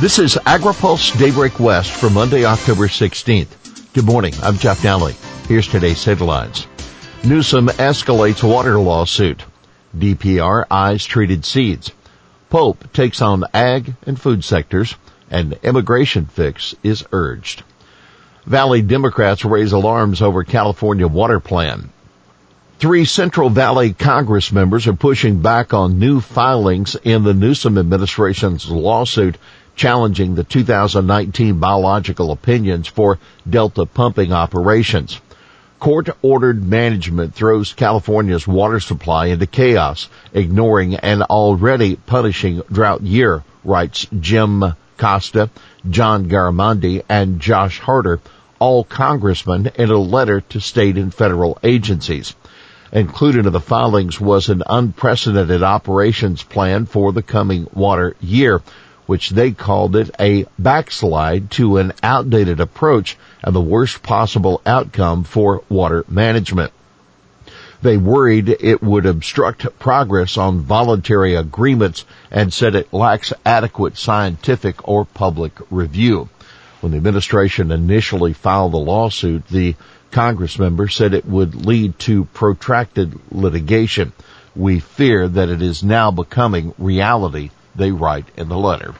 This is AgriPulse Daybreak West for Monday, October 16th. Good morning. I'm Jeff Nalley. Here's today's headlines. Newsom escalates water lawsuit. DPR eyes treated seeds. Pope takes on ag and food sectors and immigration fix is urged. Valley Democrats raise alarms over California water plan. Three Central Valley Congress members are pushing back on new filings in the Newsom administration's lawsuit challenging the 2019 biological opinions for Delta pumping operations. Court ordered management throws California's water supply into chaos, ignoring an already punishing drought year, writes Jim Costa, John Garamendi, and Josh Harder, all congressmen in a letter to state and federal agencies. Included in the filings was an unprecedented operations plan for the coming water year, which they called it a backslide to an outdated approach and the worst possible outcome for water management. They worried it would obstruct progress on voluntary agreements and said it lacks adequate scientific or public review. When the administration initially filed the lawsuit, the Congress member said it would lead to protracted litigation. We fear that it is now becoming reality, they write in the letter.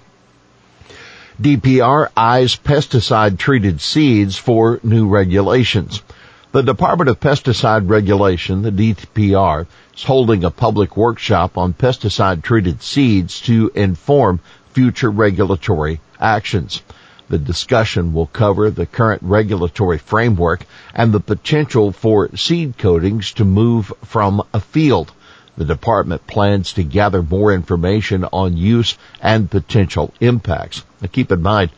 DPR eyes pesticide treated seeds for new regulations. The Department of Pesticide Regulation, the DPR, is holding a public workshop on pesticide treated seeds to inform future regulatory actions. The discussion will cover the current regulatory framework and the potential for seed coatings to move from a field. The department plans to gather more information on use and potential impacts. Now keep in mind,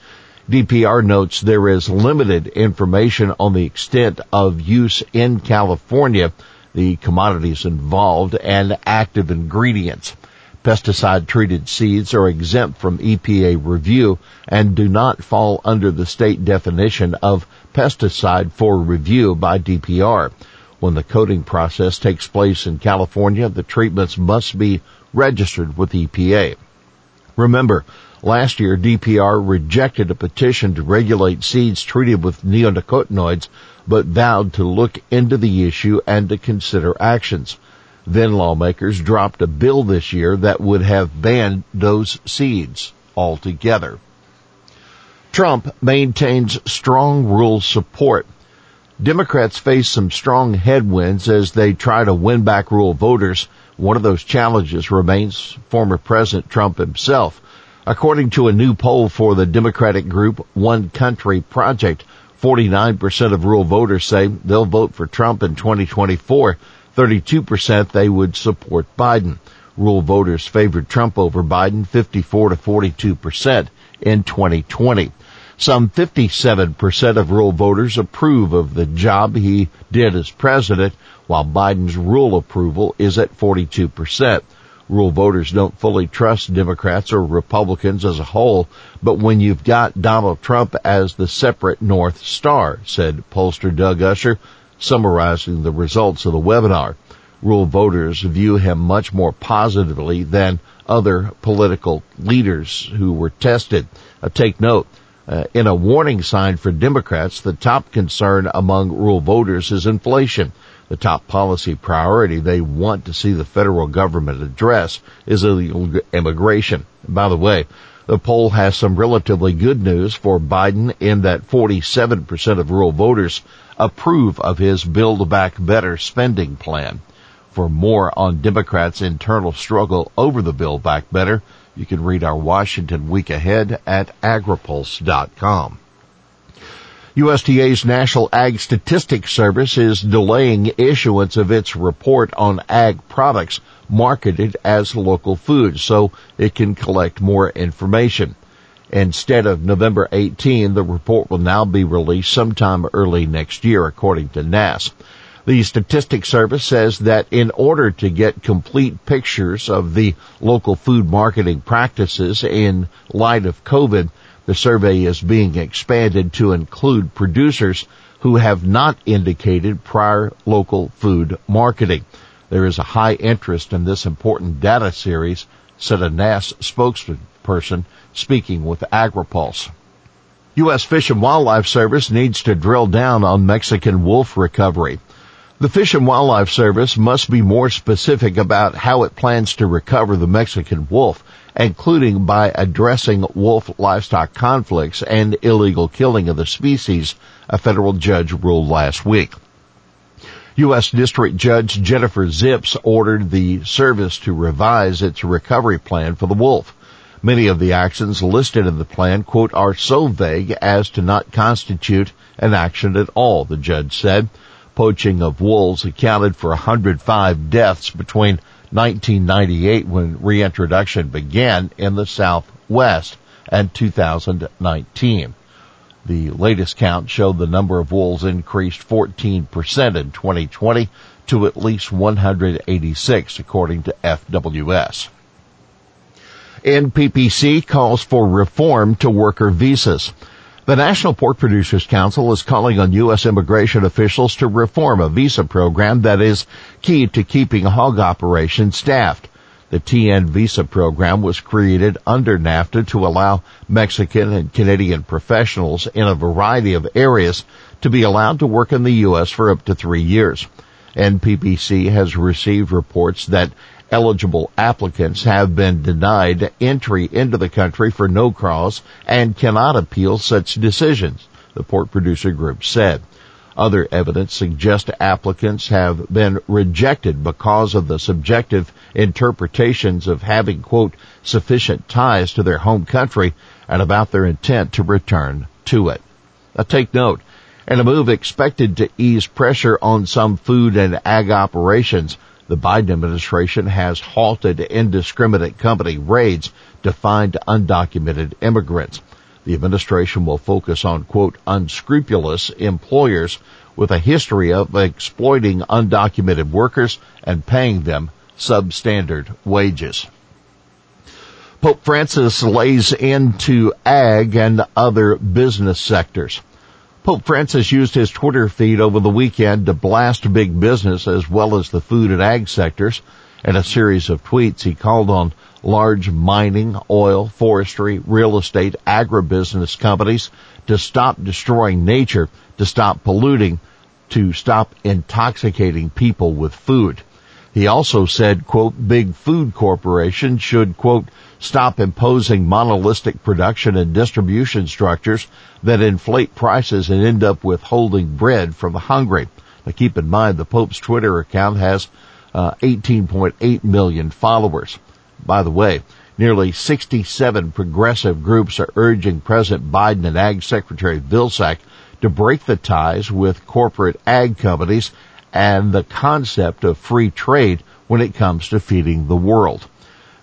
DPR notes there is limited information on the extent of use in California, the commodities involved, and active ingredients. Pesticide treated seeds are exempt from EPA review and do not fall under the state definition of pesticide for review by DPR. When the coating process takes place in California, the treatments must be registered with EPA. Remember, last year DPR rejected a petition to regulate seeds treated with neonicotinoids, but vowed to look into the issue and to consider actions. Then lawmakers dropped a bill this year that would have banned those seeds altogether. Trump maintains strong rural support. Democrats face some strong headwinds as they try to win back rural voters. One of those challenges remains former President Trump himself. According to a new poll for the Democratic group One Country Project, 49% of rural voters say they'll vote for Trump in 2024. 32% they would support Biden. Rural voters favored Trump over Biden 54 to 42% in 2020. Some 57% of rural voters approve of the job he did as president, while Biden's rural approval is at 42%. Rural voters don't fully trust Democrats or Republicans as a whole, but when you've got Donald Trump as the separate North Star, said pollster Doug Usher, summarizing the results of the webinar. Rural voters view him much more positively than other political leaders who were tested. Uh, take note, uh, in a warning sign for Democrats, the top concern among rural voters is inflation. The top policy priority they want to see the federal government address is illegal immigration. By the way, the poll has some relatively good news for Biden in that 47% of rural voters approve of his Build Back Better spending plan. For more on Democrats' internal struggle over the Build Back Better, you can read our Washington Week Ahead at agripulse.com. USDA's National Ag Statistics Service is delaying issuance of its report on ag products marketed as local food so it can collect more information. Instead of November 18, the report will now be released sometime early next year, according to NASS. The Statistics Service says that in order to get complete pictures of the local food marketing practices in light of COVID, the survey is being expanded to include producers who have not indicated prior local food marketing. There is a high interest in this important data series, said a NASS spokesperson speaking with AgriPulse. U.S. Fish and Wildlife Service needs to drill down on Mexican wolf recovery. The Fish and Wildlife Service must be more specific about how it plans to recover the Mexican wolf, including by addressing wolf livestock conflicts and illegal killing of the species, a federal judge ruled last week. U.S. District Judge Jennifer Zipps ordered the service to revise its recovery plan for the wolf. Many of the actions listed in the plan, quote, are so vague as to not constitute an action at all, the judge said. Poaching of wolves accounted for 105 deaths between 1998 when reintroduction began in the Southwest and 2019. The latest count showed the number of wolves increased 14% in 2020 to at least 186 according to FWS. NPPC calls for reform to worker visas. The National Pork Producers Council is calling on U.S. immigration officials to reform a visa program that is key to keeping hog operations staffed. The TN visa program was created under NAFTA to allow Mexican and Canadian professionals in a variety of areas to be allowed to work in the U.S. for up to three years. NPPC has received reports that eligible applicants have been denied entry into the country for no cause and cannot appeal such decisions, the pork producer group said. Other evidence suggests applicants have been rejected because of the subjective interpretations of having, quote, sufficient ties to their home country and about their intent to return to it. Now take note, in a move expected to ease pressure on some food and ag operations, the Biden administration has halted indiscriminate company raids to find undocumented immigrants. The administration will focus on quote unscrupulous employers with a history of exploiting undocumented workers and paying them substandard wages. Pope Francis lays into ag and other business sectors. Pope Francis used his Twitter feed over the weekend to blast big business as well as the food and ag sectors. In a series of tweets, he called on large mining, oil, forestry, real estate, agribusiness companies to stop destroying nature, to stop polluting, to stop intoxicating people with food. He also said, quote, big food corporations should, quote, stop imposing monolithic production and distribution structures that inflate prices and end up withholding bread from the hungry. Now keep in mind the Pope's Twitter account has uh, 18.8 million followers. By the way, nearly 67 progressive groups are urging President Biden and Ag Secretary Vilsack to break the ties with corporate ag companies and the concept of free trade when it comes to feeding the world.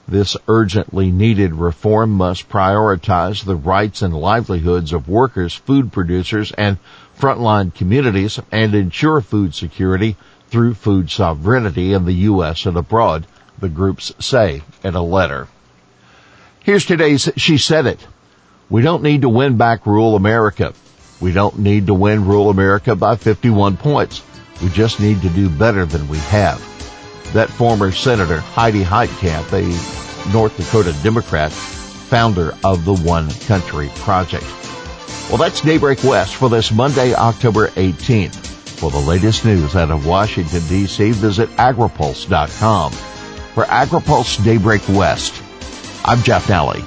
This urgently needed reform must prioritize the rights and livelihoods of workers, food producers, and frontline communities and ensure food security through food sovereignty in the U.S. and abroad, the groups say in a letter. Here's today's She Said It. We don't need to win back rural America. We don't need to win rural America by 51 points. We just need to do better than we have. That former Senator Heidi Heitkamp, a North Dakota Democrat, founder of the One Country Project. Well, that's Daybreak West for this Monday, October 18th. For the latest news out of Washington, D.C., visit agripulse.com. For AgriPulse Daybreak West, I'm Jeff Nalley.